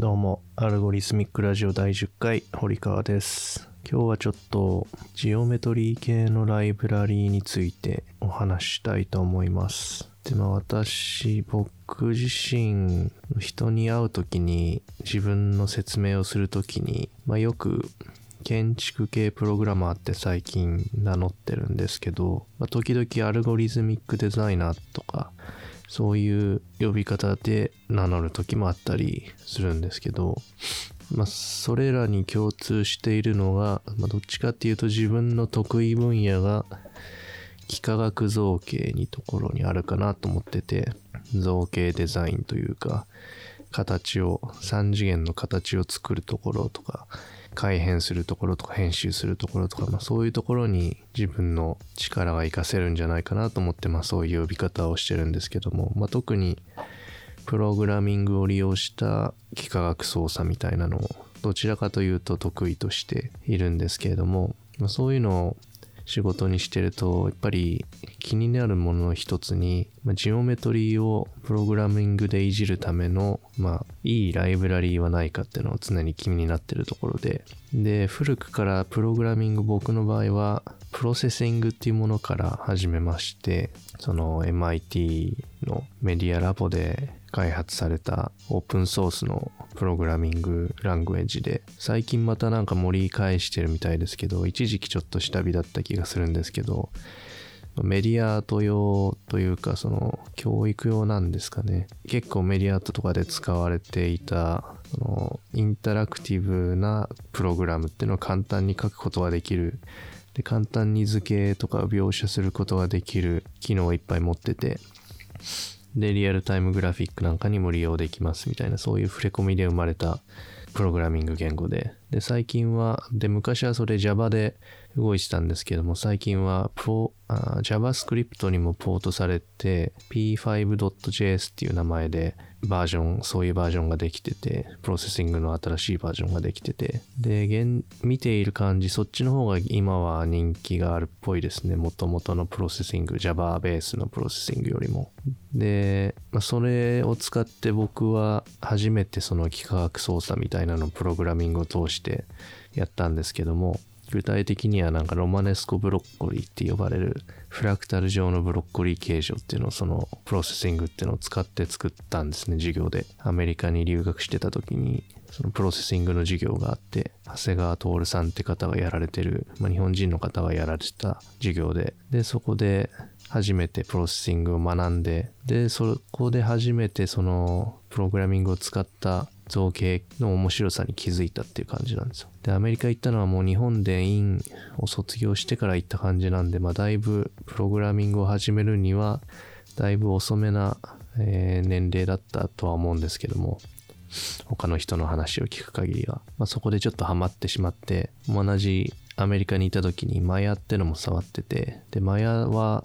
どうも、アルゴリズミックラジオ第10回、堀川です。今日はちょっと、ジオメトリー系のライブラリーについてお話したいと思います。で、まあ私、僕自身、人に会うときに、自分の説明をするときに、まあよく、建築系プログラマーって最近名乗ってるんですけど、まあ、時々アルゴリズミックデザイナーとか、そういう呼び方で名乗る時もあったりするんですけど、まあ、それらに共通しているのが、まあ、どっちかっていうと自分の得意分野が幾何学造形にところにあるかなと思ってて、造形デザインというか、形を、三次元の形を作るところとか、改変するところとか編集するところとか、まあ、そういうところに自分の力が活かせるんじゃないかなと思って、まあ、そういう呼び方をしてるんですけども、まあ、特にプログラミングを利用した幾何学操作みたいなのをどちらかというと得意としているんですけれども、まあ、そういうのを仕事にしてるとやっぱり気になるものの一つに、まあ、ジオメトリーをプログラミングでいじるための、まあ、いいライブラリーはないかっていうのを常に気になってるところで。で古くからプログラミング僕の場合はプロセッシングっていうものから始めましてその MIT のメディアラボで開発されたオープンソースのプログラミングラングエッジで最近またなんか盛り返してるみたいですけど一時期ちょっと下火だった気がするんですけどメディアアート用というかその教育用なんですかね。結構メディアートとかで使われていたそのインタラクティブなプログラムっていうのを簡単に書くことができる。で簡単に図形とか描写することができる機能をいっぱい持ってて。でリアルタイムグラフィックなんかにも利用できますみたいなそういう触れ込みで生まれたプログラミング言語で。で最近はで昔はそれ Java で動いてたんですけども最近はポあ JavaScript にもポートされて p5.js っていう名前でバージョンそういうバージョンができてて Processing の新しいバージョンができてて。で現見ている感じそっちの方が今は人気があるっぽいですね。もともとの Processing Java ベースの Processing よりも。で、まあ、それを使って僕は初めてその幾何学操作みたいなのをプログラミングを通してやったんですけども具体的にはなんかロマネスコブロッコリーって呼ばれるフラクタル状のブロッコリー形状っていうのをその Processing っていうのを使って作ったんですね。授業で。アメリカに留学してた時にその Processing の授業があって長谷川徹さんって方がやられてる、まあ、日本人の方がやられてた授業で。でそこで初めてプロセッシングを学んででそこで初めてそのプログラミングを使った造形の面白さに気づいたっていう感じなんですよ。で、アメリカ行ったのはもう日本で院を卒業してから行った感じなんで、まあだいぶプログラミングを始めるには、だいぶ遅めな、えー年齢だったとは思うんですけども、他の人の話を聞く限りは、まあ、そこでちょっとハマってしまって、同じアメリカにいた時にマヤってのも触ってて、で、マヤは、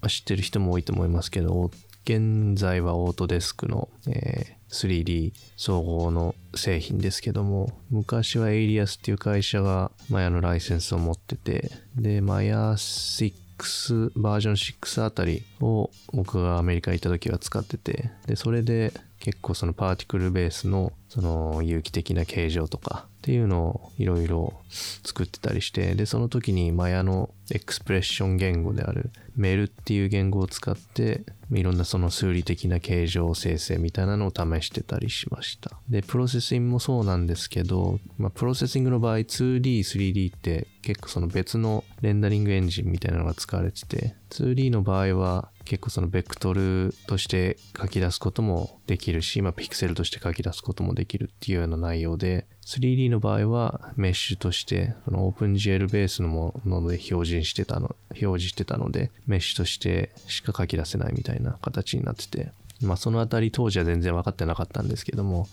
まあ知ってる人も多いと思いますけど、現在はオートデスクの、えー 3D 総合の製品ですけども昔は Alias っていう会社が Maya のライセンスを持っててで Maya 6バージョン6あたりを僕がアメリカ行った時は使っててでそれで結構そのパーティクルベースのその有機的な形状とかっていうのをいろいろ作ってたりしてでその時に Maya のエクスプレッション言語であるMEL っていう言語を使っていろんなその数理的な形状生成みたいなのを試してたりしました。で Processing もそうなんですけど、まあ、 Processing の場合 2D、3D って結構その別のレンダリングエンジンみたいなのが使われてて 2D の場合は結構そのベクトルとして書き出すこともできるし、まあ、ピクセルとして書き出すこともできるっていうような内容で 3D の場合はメッシュとしてその OpenGL ベースのもので表示してたの表示してたのでメッシュとしてしか書き出せないみたいな形になっててまあそのあたり当時は全然分かってなかったんですけども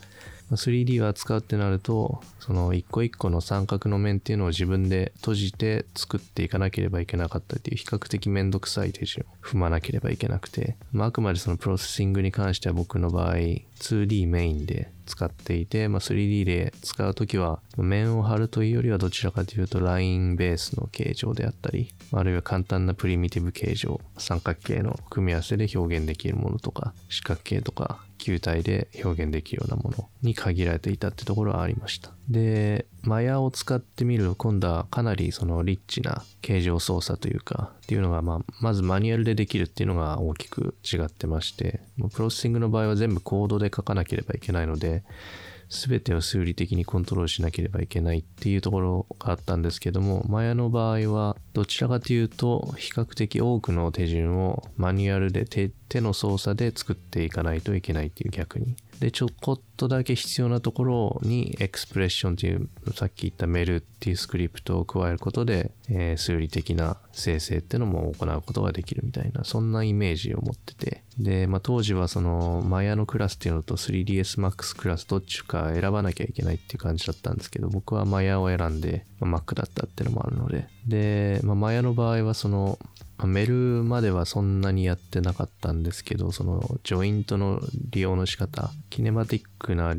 3D を扱うってなるとその一個一個の三角の面っていうのを自分で閉じて作っていかなければいけなかったっていう比較的めんどくさい手順を踏まなければいけなくて、まあ、あくまでそのプロセッシングに関しては僕の場合 2D メインで使っていて、まあ、3D で使うときは面を貼るというよりはどちらかというとラインベースの形状であったり、あるいは簡単なプリミティブ形状、三角形の組み合わせで表現できるものとか、四角形とか球体で表現できるようなものに限られていたってところはありました。で、マヤを使ってみる今度はかなりそのリッチな形状操作というかっていうのが、まあ、まずマニュアルでできるっていうのが大きく違ってまして、 Processing の場合は全部コードで書かなければいけないので、全てを数理的にコントロールしなければいけないっていうところがあったんですけども、 Maya の場合はどちらかというと比較的多くの手順をマニュアルで手の操作で作っていかないといけないっていう逆に。で、ちょこっとだけ必要なところにエクスプレッションというさっき言った MEL っていうスクリプトを加えることで、えー、数理的な生成ってのも行うことができるみたいな、そんなイメージを持ってて。で、まあ、当時はその Maya のクラスっていうのと 3dsMax クラスどっちか選ばなきゃいけないっていう感じだったんですけど、僕はマヤを選んで、まあ、Mac だったっていうのもあるので。で、まあ、マヤの場合はそのあメルまではそんなにやってなかったんですけど、そのジョイントの利用の仕方、キネマティックな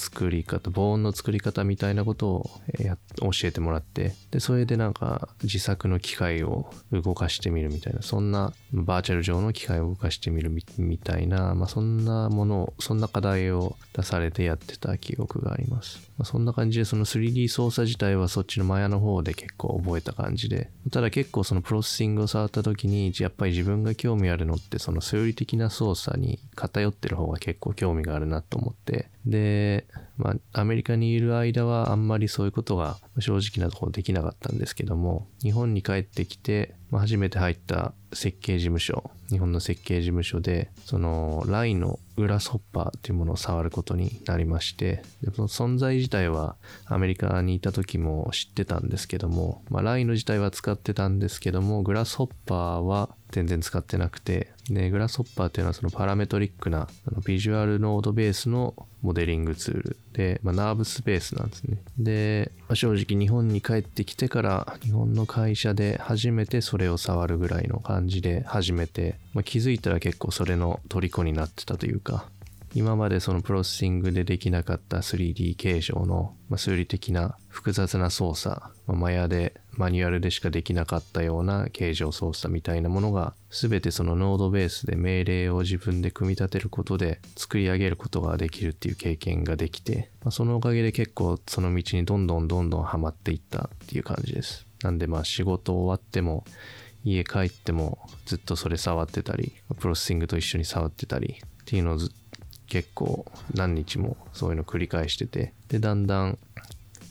作り方、防音の作り方みたいなことをや教えてもらって、で、それでなんか自作の機械を動かしてみるみたいな、そんなバーチャル上の機械を動かしてみるみたいな、まあそんなものを、そんな課題を出されてやってた記憶があります。まあ、そんな感じでその 3D 操作自体はそっちのマヤの方で結構覚えた感じで、ただ結構そのプロセッシングを触った時に、やっぱり自分が興味あるのってその数理的な操作に偏ってる方が結構興味があるなと思って、で、まあ、アメリカにいる間はあんまりそういうことが正直なところできなかったんですけども、日本に帰ってきて、まあ、初めて入った設計事務所、日本の設計事務所で、その、ライのグラスホッパーっていうものを触ることになりまして、でその存在自体はアメリカにいた時も知ってたんですけども、まあ、ライの自体は使ってたんですけども、グラスホッパーは全然使ってなくて、で、グラスホッパーっていうのはそのパラメトリックなあのビジュアルノードベースのモデリングツール。で、まあ、ナーブスペースなんですね。で、まあ、正直日本に帰ってきてから日本の会社で初めてそれを触るぐらいの感じで始めて、まあ、気づいたら結構それの虜になってたというか、今までそのプロセッシングでできなかった 3D 形状の、まあ、数理的な複雑な操作、まあ、マヤでマニュアルでしかできなかったような形状操作みたいなものが全てそのノードベースで命令を自分で組み立てることで作り上げることができるっていう経験ができて、まあ、そのおかげで結構その道にどんどんどんどんハマっていったっていう感じです。なんでまあ仕事終わっても家帰ってもずっとそれ触ってたり、 Processing と一緒に触ってたりっていうのをず結構何日もそういうの繰り返してて、で、だんだん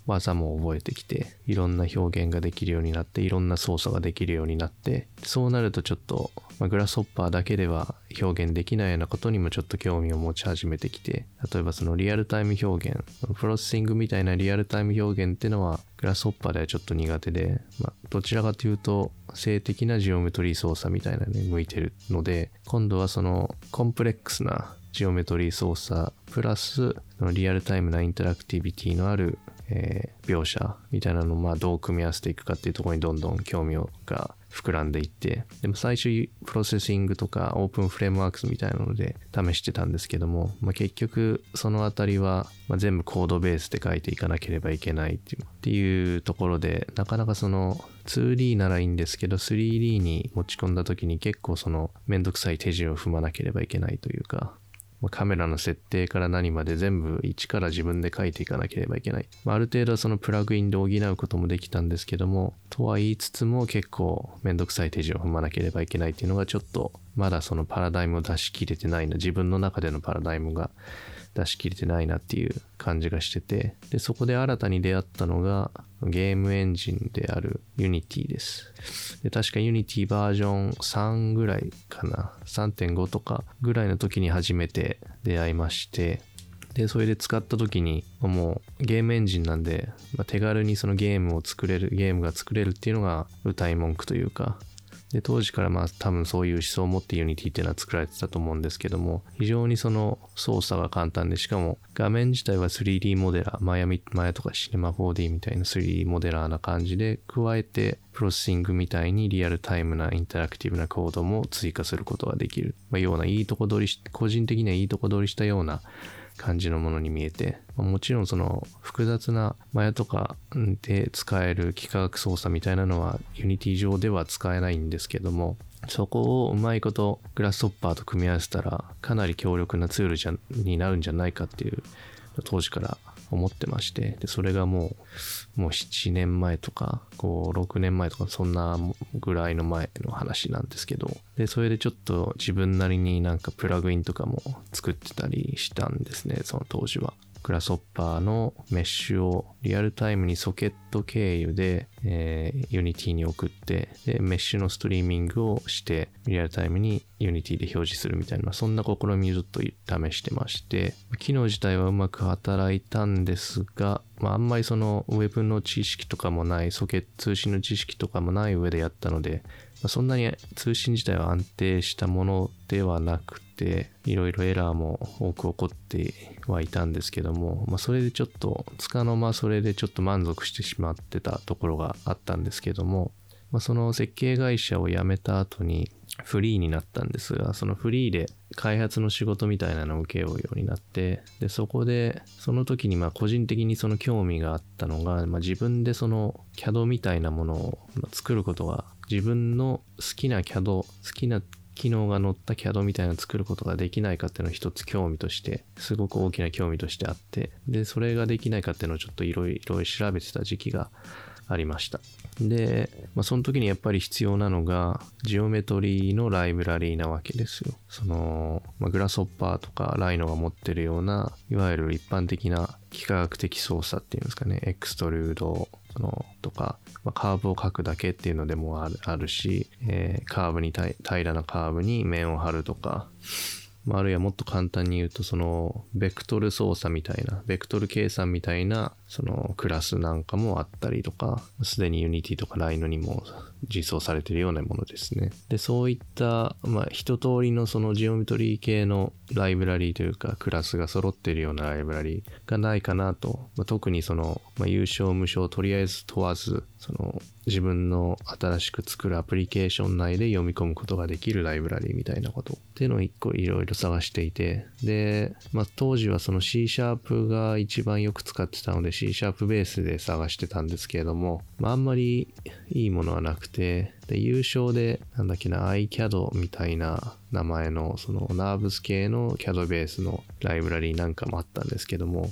技も覚えてきて、いろんな表現ができるようになって、いろんな操作ができるようになって、そうなるとちょっと、まあ、 Grasshopper だけでは表現できないようなことにもちょっと興味を持ち始めてきて、例えばそのリアルタイム表現、 Processing みたいなリアルタイム表現っていうのは、 Grasshopper ではちょっと苦手で、まあ、どちらかというと、静的なジオメトリー操作みたいなのに向いてるので、今度はそのコンプレックスなジオメトリー操作プラスリアルタイムなインタラクティビティのある、えー、描写みたいなのをまあどう組み合わせていくかっていうところにどんどん興味が膨らんでいって、でも最初 Processing とか openFrameworks みたいなので試してたんですけども、まあ、結局そのあたりは、全部コードベースで書いていかなければいけないっていうっていうところで、なかなかその 2D ならいいんですけど 3D に持ち込んだ時に結構そのめんどくさい手順を踏まなければいけないというか、カメラの設定から何まで全部一から自分で書いていかなければいけない。ある程度そのプラグインで補うこともできたんですけども、とは言いつつも結構めんどくさい手順を踏まなければいけないっていうのがちょっとまだそのパラダイムを出し切れてないな、自分の中でのパラダイムが出し切れてないなっていう感じがしてて、で、そこで新たに出会ったのがゲームエンジンである Unity です。で、確か Unity バージョン3ぐらいかな、3.5とかぐらいの時に初めて出会いまして、で、それで使った時に、もうゲームエンジンなんで、まあ、手軽にそのゲームを作れる、ゲームが作れるっていうのが謳い文句というか、で、当時からまあ多分そういう思想を持って Unity っていうのは作られてたと思うんですけども、非常にその操作が簡単で、しかも画面自体は 3D モデラー、 Maya みMaya とか Cinema 4D みたいな 3D モデラーな感じで、加えて Processing みたいにリアルタイムなインタラクティブなコードも追加することができる。まあ、ようないいとこ取りし、個人的にはいいとこ取りしたような感じのものに見えて、ま、もちろんその複雑なマヤとかで使える幾何学操作みたいなのは Unity 上では使えないんですけども、そこをうまいことグラスホッパーと組み合わせたらかなり強力なツールじゃになるんじゃないかっていう当時から思ってまして、で、それがもう、もう7年前とか、こう、6年前とか、そんなぐらいの前の話なんですけど、で、それでちょっと自分なりになんかプラグインとかも作ってたりしたんですね、その当時は。グラスホッパーのメッシュをリアルタイムにソケット経由で、えー、Unity に送って、で、メッシュのストリーミングをして、リアルタイムに Unity で表示するみたいな、そんな試みをずっと試してまして、機能自体はうまく働いたんですが、まあ、あんまりその Web の知識とかもない、ソケット通信の知識とかもない上でやったので、まあ、そんなに通信自体は安定したものではなくて、いろいろエラーも多く起こってはいたんですけども、まあ、それでちょっと、つかの間それれでちょっと満足してしまってたところがあったんですけども、まあ、その設計会社を辞めた後にフリーになったんですが、そのフリーで開発の仕事みたいなのを受けようようになって、で、そこで、その時にまあ個人的にその興味があったのが、まあ、自分でその CAD みたいなものを作ることが自分の好きな CAD、好きな機能が載った CAD みたいなのを作ることができないかっていうのを一つ興味として、すごく大きな興味としてあって、で、それができないかっていうのをちょっといろいろ調べてた時期がありました。で、まあ、その時にやっぱり必要なのが、ジオメトリーのライブラリーなわけですよ。その、まあ、グラスホッパーとかライノが持ってるような、いわゆる一般的な幾何学的操作っていうんですかね、エクストルードのとか、まあ、カーブを描くだけっていうのでもあるし、えー、カーブに平らなカーブに面を張るとか、まあ、あるいはもっと簡単に言うと、その、ベクトル操作みたいな、ベクトル計算みたいな、その、クラスなんかもあったりとか、すでに Unity とか Line にも実装されてるようなものですね。で、そういった、まあ、一通りのそのジオメトリー系のライブラリーというか、クラスが揃っているようなライブラリーがないかなと、まあ、特にその、まあ、優勝無償とりあえず問わず、その、自分の新しく作るアプリケーション内で読み込むことができるライブラリーみたいなことっていうのを一個いろいろ探していて、で、まあ、当時はその C シャープが一番よく使ってたので C シャープベースで探してたんですけれども、まあ、あんまりいいものはなくて、で、優勝で、なんだっけな、iCAD みたいな名前の、その、ナーブス系の CAD ベースのライブラリーなんかもあったんですけども、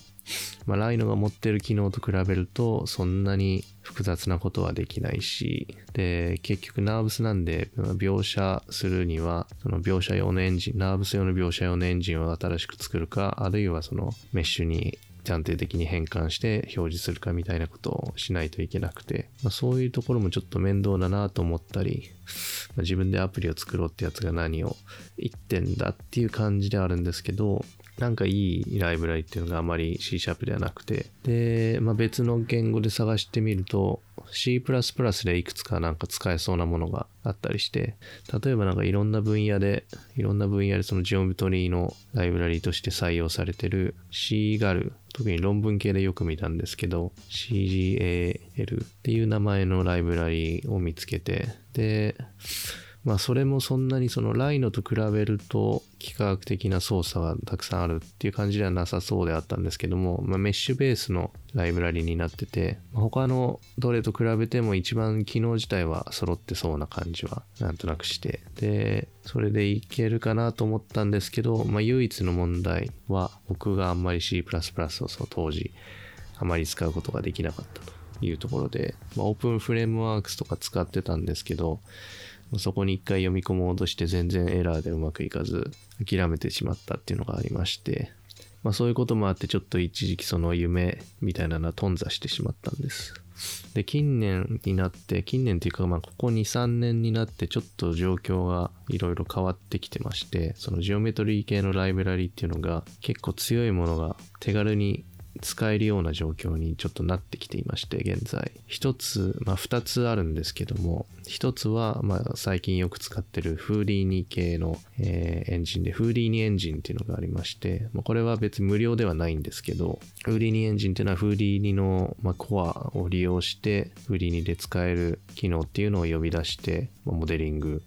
まあ、ライノが持ってる機能と比べると、そんなに複雑なことはできないし、で、結局ナーブスなんで、描写するには、その描写用のエンジン、ナーブス用の描写用のエンジンを新しく作るか、あるいはそのメッシュに暫定的に変換して表示するかみたいなことをしないといけなくて、まあ、そういうところもちょっと面倒だなと思ったり、まあ、自分でアプリを作ろうってやつが何を言ってんだっていう感じであるんですけど、なんかいいライブラリっていうのがあまり C シャープではなくて、で、まあ、別の言語で探してみると、C++ でいくつかなんか使えそうなものがあったりして、例えばなんかいろんな分野で、いろんな分野でそのジオメトリーのライブラリとして採用されてる C ガル、特に論文系でよく見たんですけど、CGAL っていう名前のライブラリを見つけて、で、まあそれもそんなにそのライノと比べると幾何学的な操作がたくさんあるっていう感じではなさそうであったんですけども、まあ、メッシュベースのライブラリになってて、他のどれと比べても一番機能自体は揃ってそうな感じはなんとなくして、で、それでいけるかなと思ったんですけど、まあ唯一の問題は僕があんまり C++ をその当時あまり使うことができなかったというところで、まあ、オープンフレームワークスとか使ってたんですけど、そこに一回読み込もうとして全然エラーでうまくいかず諦めてしまったっていうのがありまして、まあそういうこともあってちょっと一時期その夢みたいなのは頓挫してしまったんです。で、近年になって、近年っていうかまあここ2、3年になってちょっと状況がいろいろ変わってきてまして、そのジオメトリー系のライブラリっていうのが結構強いものが手軽に使えるような状況にちょっとなってきていまして、現在。一つ、まあ二つあるんですけども、一つは、まあ最近よく使ってるフーリーニ系の、えーエンジンで、フーリーニエンジンっていうのがありまして、まあこれは別に無料ではないんですけど、フーリーニエンジンっていうのはフーリーニの、まあ、コアを利用して、フーリーニで使える機能っていうのを呼び出して、モデリング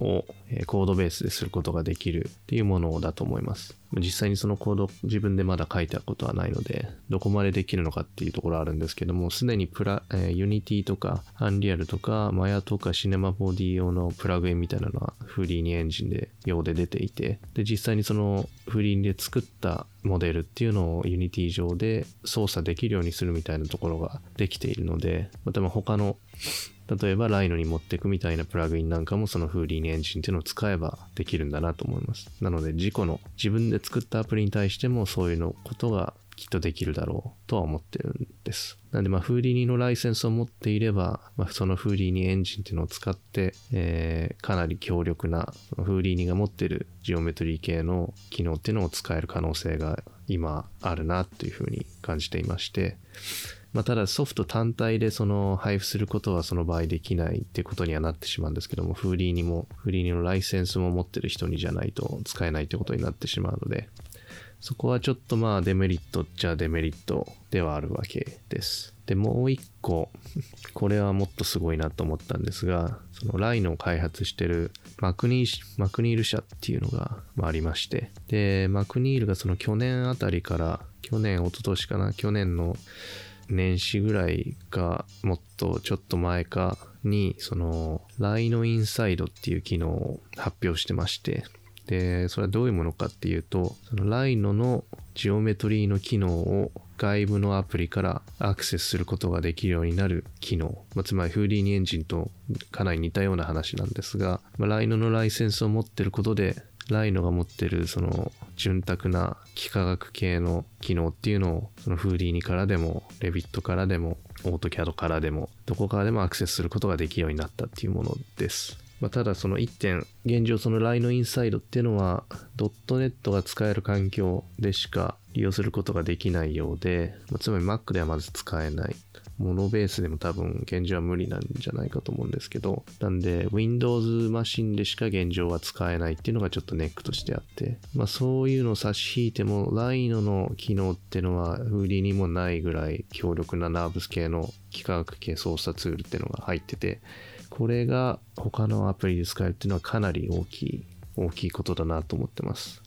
をコードベースですることができるっていうものだと思います。実際にそのコード自分でまだ書いたことはないので、どこまでできるのかっていうところあるんですけども、すでにプラ、えー、Unity とか Unreal とか Maya とか Cinema 4D 用のプラグインみたいなのはフリーにエンジンで用で出ていて、で、実際にそのフリーで作ったモデルっていうのを Unity 上で操作できるようにするみたいなところができているので、また他の例えばライノに持っていくみたいなプラグインなんかもそのフーリーニエンジンっていうのを使えばできるんだなと思います。なので自己の自分で作ったアプリに対してもそういうのことがきっとできるだろうとは思ってるんです。なんでまあフーリーニのライセンスを持っていれば、まあ、そのフーリーニエンジンっていうのを使って、えーかなり強力なフーリーニが持ってるジオメトリー系の機能っていうのを使える可能性が今あるなというふうに感じていまして、まあ、ただソフト単体でその配布することはその場合できないってことにはなってしまうんですけども、フーリーにも、フーリーにのライセンスも持ってる人にじゃないと使えないってことになってしまうので、そこはちょっとまあデメリットっちゃデメリットではあるわけです。で、もう一個、これはもっとすごいなと思ったんですが、そのライノを開発してるマクニーマクニール社っていうのがありまして、で、マクニールがその去年あたりから、去年、一昨年かな、去年の年始ぐらいかもっとちょっと前かにその LINE のインサイドっていう機能を発表してましてでそれはどういうものかっていうとその LINE のジオメトリーの機能を外部のアプリからアクセスすることができるようになる機能、まあ、つまりフーリーニエンジンとかなり似たような話なんですが、まあ、LINE のライセンスを持ってることでライノが持ってるその潤沢な幾何学系の機能っていうのをそのフーリーニからでもレビットからでもオートキャドからでもどこからでもアクセスすることができるようになったっていうものです。まあ、ただその1点現状そのライノインサイドっていうのはドットネットが使える環境でしか利用することができないようで、まあ、つまり Mac ではまず使えない。モノベースでも多分現状は無理なんじゃないかと思うんですけど、なんで Windows マシンでしか現状は使えないっていうのがちょっとネックとしてあって、まあそういうのを差し引いても Rhino の機能っていうのはフーリーにもないぐらい強力なナーブス系の幾何学系操作ツールっていうのが入ってて、これが他のアプリで使えるっていうのはかなり大きい、大きいことだなと思ってます。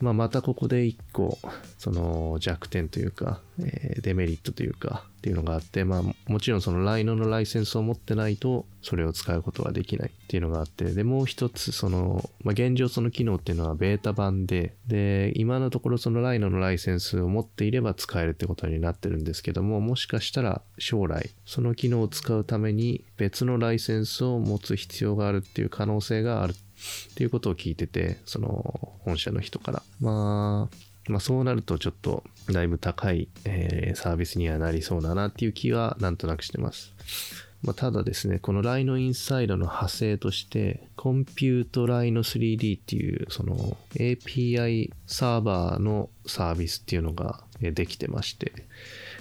まあ、またここで一個、その弱点というか、えーデメリットというか、っていうのがあって、まあ、もちろんそのライノのライセンスを持ってないと、それを使うことができないっていうのがあって、で、もう一つ、その、まあ、現状その機能っていうのはベータ版で、で、今のところそのライノのライセンスを持っていれば使えるってことになってるんですけども、もしかしたら将来、その機能を使うために別のライセンスを持つ必要があるっていう可能性がある。ってっていうことを聞いてて、その本社の人から。まあ、まあそうなるとちょっとだいぶ高い、えーサービスにはなりそうだなっていう気はなんとなくしてます。まあ、ただですね、この Rhino インサイドの派生として、コンピュート Rhino 3D っていう、その API サーバーのサービスっていうのができてまして、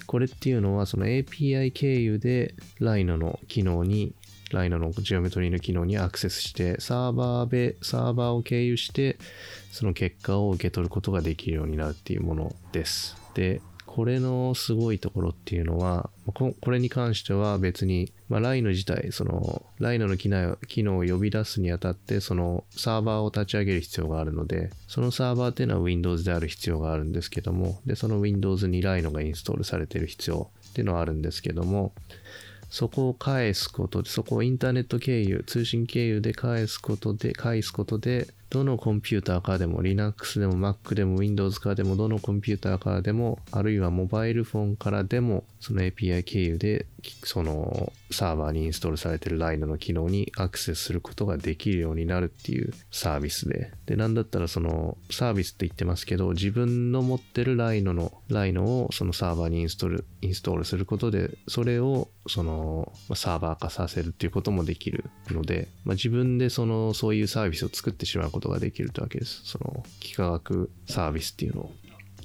これっていうのはその API 経由で Rhino の機能に Rhino のジオメトリーの機能にアクセスして、サーバーで、サーバーを経由して、その結果を受け取ることができるようになるっていうものです。で、これのすごいところっていうのは、これに関しては別に、まあ、Rhino 自体、その、Rhino の機能を呼び出すにあたって、そのサーバーを立ち上げる必要があるので、そのサーバーっていうのは Windows である必要があるんですけども、で、その Windows に Rhino がインストールされてる必要っていうのはあるんですけども、そこを返すことで、そこをインターネット経由、通信経由で返すことで、返すことで、どのコンピューターからでも、Linux でも Mac でも Windows からでも、どのコンピューターからでも、あるいはモバイルフォンからでも、その API 経由で、そのサーバーにインストールされている Rhino の機能にアクセスすることができるようになるっていうサービスで。で、なんだったらそのサービスって言ってますけど、自分の持ってる Rhino の、Rhino をそのサーバーにインストール、インストールすることで、それをそのサーバー化させるっていうこともできるので、まあ、自分でそのそういうサービスを作ってしまうことができるってわけです。その幾何学サービスっていうのを。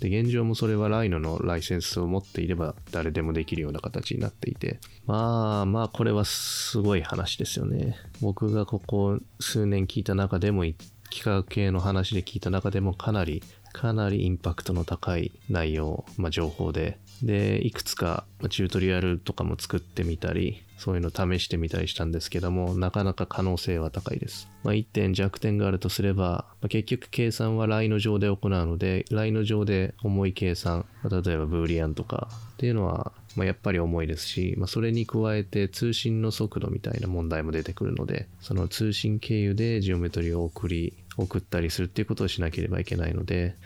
で、現状もそれはライノのライセンスを持っていれば誰でもできるような形になっていて、まあまあこれはすごい話ですよね。僕がここ数年聞いた中でも、企画系の話で聞いた中でもかなりかなりインパクトの高い内容、まあ、情報で、で、いくつかチュートリアルとかも作ってみたり、そういうの試してみたりしたんですけども、なかなか可能性は高いです。まあ、1点弱点があるとすれば、まあ、結局計算はラインの上で行うので、ラインの上で重い計算、まあ、例えばブーリアンとかっていうのは、まあ、やっぱり重いですし、まあ、それに加えて通信の速度みたいな問題も出てくるので、その通信経由でジオメトリを送り、送ったりするっていうことをしなければいけないので、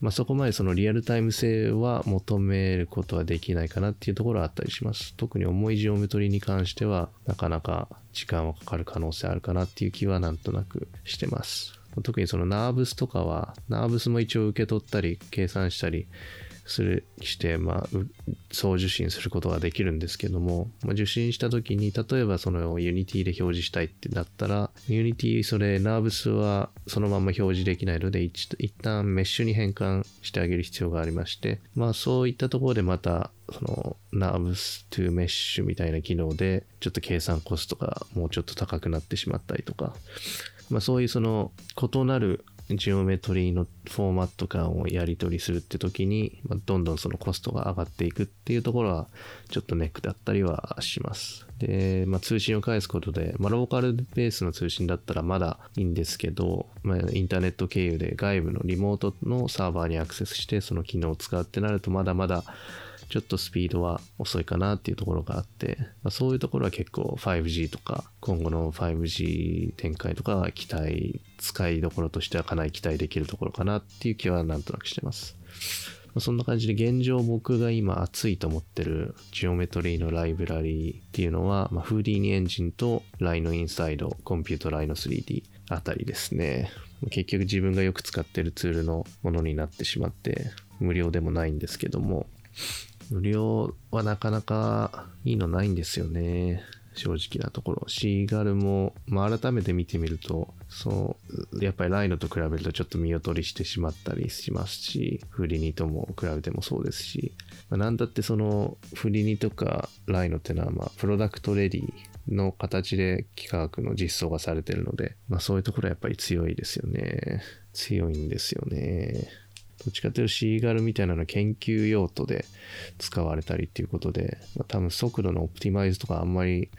まあ、そこまでそのリアルタイム性は求めることはできないかなっていうところはあったりします。特に重いジオメトリに関してはなかなか時間はかかる可能性あるかなっていう気はなんとなくしてます。特にそのナーブスとかは、ナーブスも一応受け取ったり計算したりするして、まあ、送受信することができるんですけども、まあ、受信した時に、例えばその Unity で表示したいってなったら、Unity それ、ナーブスはそのまま表示できないので、一旦メッシュに変換してあげる必要がありまして、まあそういったところでまた、その Nerves to Mesh みたいな機能で、ちょっと計算コストがもうちょっと高くなってしまったりとか、まあそういうその異なるジオメトリーのフォーマット感をやり取りするって時に、まあ、どんどんそのコストが上がっていくっていうところはちょっとネックだったりはします。で、まあ、通信を返すことで、まあ、ローカルベースの通信だったらまだいいんですけど、まあ、インターネット経由で外部のリモートのサーバーにアクセスしてその機能を使うってなるとまだまだちょっとスピードは遅いかなっていうところがあって、まあ、そういうところは結構 5G とか、今後の 5G 展開とかは期待、使いどころとしてはかなり期待できるところかなっていう気はなんとなくしてます。そんな感じで現状僕が今熱いと思ってるジオメトリーのライブラリーっていうのは、まあ、フーディーニエンジンとライノインサイド、コンピュートライノ 3D あたりですね。結局自分がよく使ってるツールのものになってしまって無料でもないんですけども無料はなかなかいいのないんですよね。正直なところ。シーガルも、まあ、改めて見てみると、そう、やっぱりライノと比べるとちょっと見劣りしてしまったりしますし、フリニとも比べてもそうですし、まあ、なんだってそのフリニとかライノってのは、まあ、プロダクトレディの形で企画の実装がされてるので、まあそういうところはやっぱり強いですよね。強いんですよね。どっちかというとシーガルみたいなの研究用途で使われたりっていうことで、まあ、多分速度のオプティマイズとかあんまり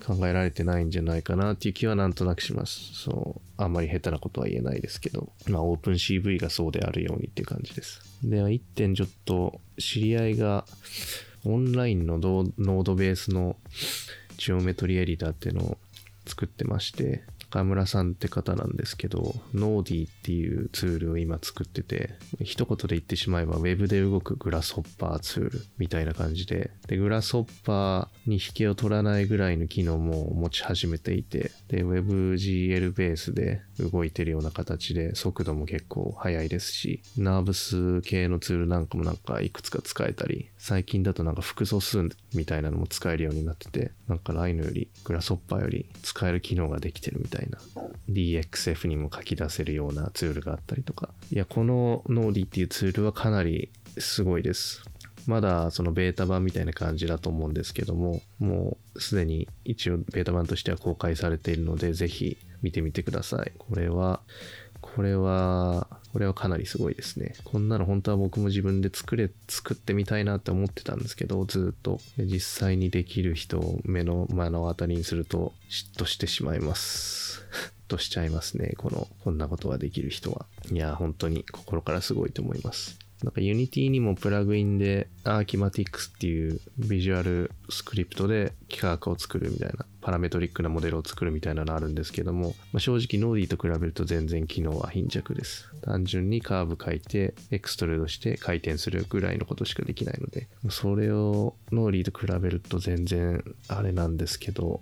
考えられてないんじゃないかなっていう気はなんとなくします。そう、あんまり下手なことは言えないですけど、まあオープン CV がそうであるようにっていう感じです。では、1点ちょっと知り合いがオンラインのノードベースのジオメトリエディターっていうのを作ってまして、中村さんって方なんですけど、 Nodi っていうツールを今作ってて、一言で言ってしまえば Web で動く Grasshopper ツールみたいな感じで、で、 Grasshopper に引けを取らないぐらいの機能も持ち始めていて、で、WebGL ベースで動いてるような形で速度も結構速いですし、 NURBS 系のツールなんかもなんかいくつか使えたり、最近だとなんか複素数みたいなのも使えるようになってて、なんかライノよりグラスホッパーより使える機能ができてるみたいな DXF にも書き出せるようなツールがあったりとか。いや、このノーディっていうツールはかなりすごいです。まだそのベータ版みたいな感じだと思うんですけども、もうすでに一応ベータ版としては公開されているので、ぜひ見てみてください。これは、これは、これはかなりすごいですね。こんなの本当は僕も自分で作れ、作ってみたいなって思ってたんですけど、ずっと実際にできる人を目の目の当たりにすると嫉妬してしまいます。としちゃいますね。この、こんなことができる人は。いや、本当に心からすごいと思います。なんか Unity にもプラグインで Archimatics っていうビジュアルスクリプトで幾何学を作るみたいなパラメトリックなモデルを作るみたいなのあるんですけども、まあ、正直ノーディと比べると全然機能は貧弱です。単純にカーブ書いてエクストルードして回転するぐらいのことしかできないので、それを Nodi と比べると全然あれなんですけど、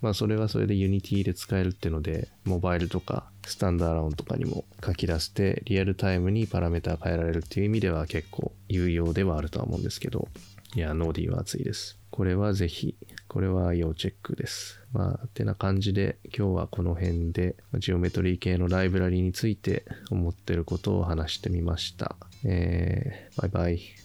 まあそれはそれで Unity で使えるっていうので、モバイルとかスタンダーラウンとかにも書き出してリアルタイムにパラメータ変えられるっていう意味では結構有用ではあるとは思うんですけどいやノーディーは熱いですこれはぜひこれは要チェックです。まあ、てな感じで今日はこの辺でジオメトリー系のライブラリについて思ってることを話してみました。えー、バイバイ。